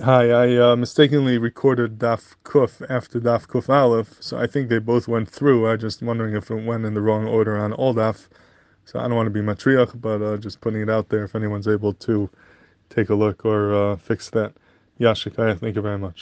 Hi, I uh, mistakenly recorded Daf Kuf after Daf Kuf Aleph, so I think they both went through. I'm just wondering if it went in the wrong order on all Daf. So I don't want to be matriach, but uh, just putting it out there if anyone's able to take a look or uh, fix that. Yashikai, thank you very much.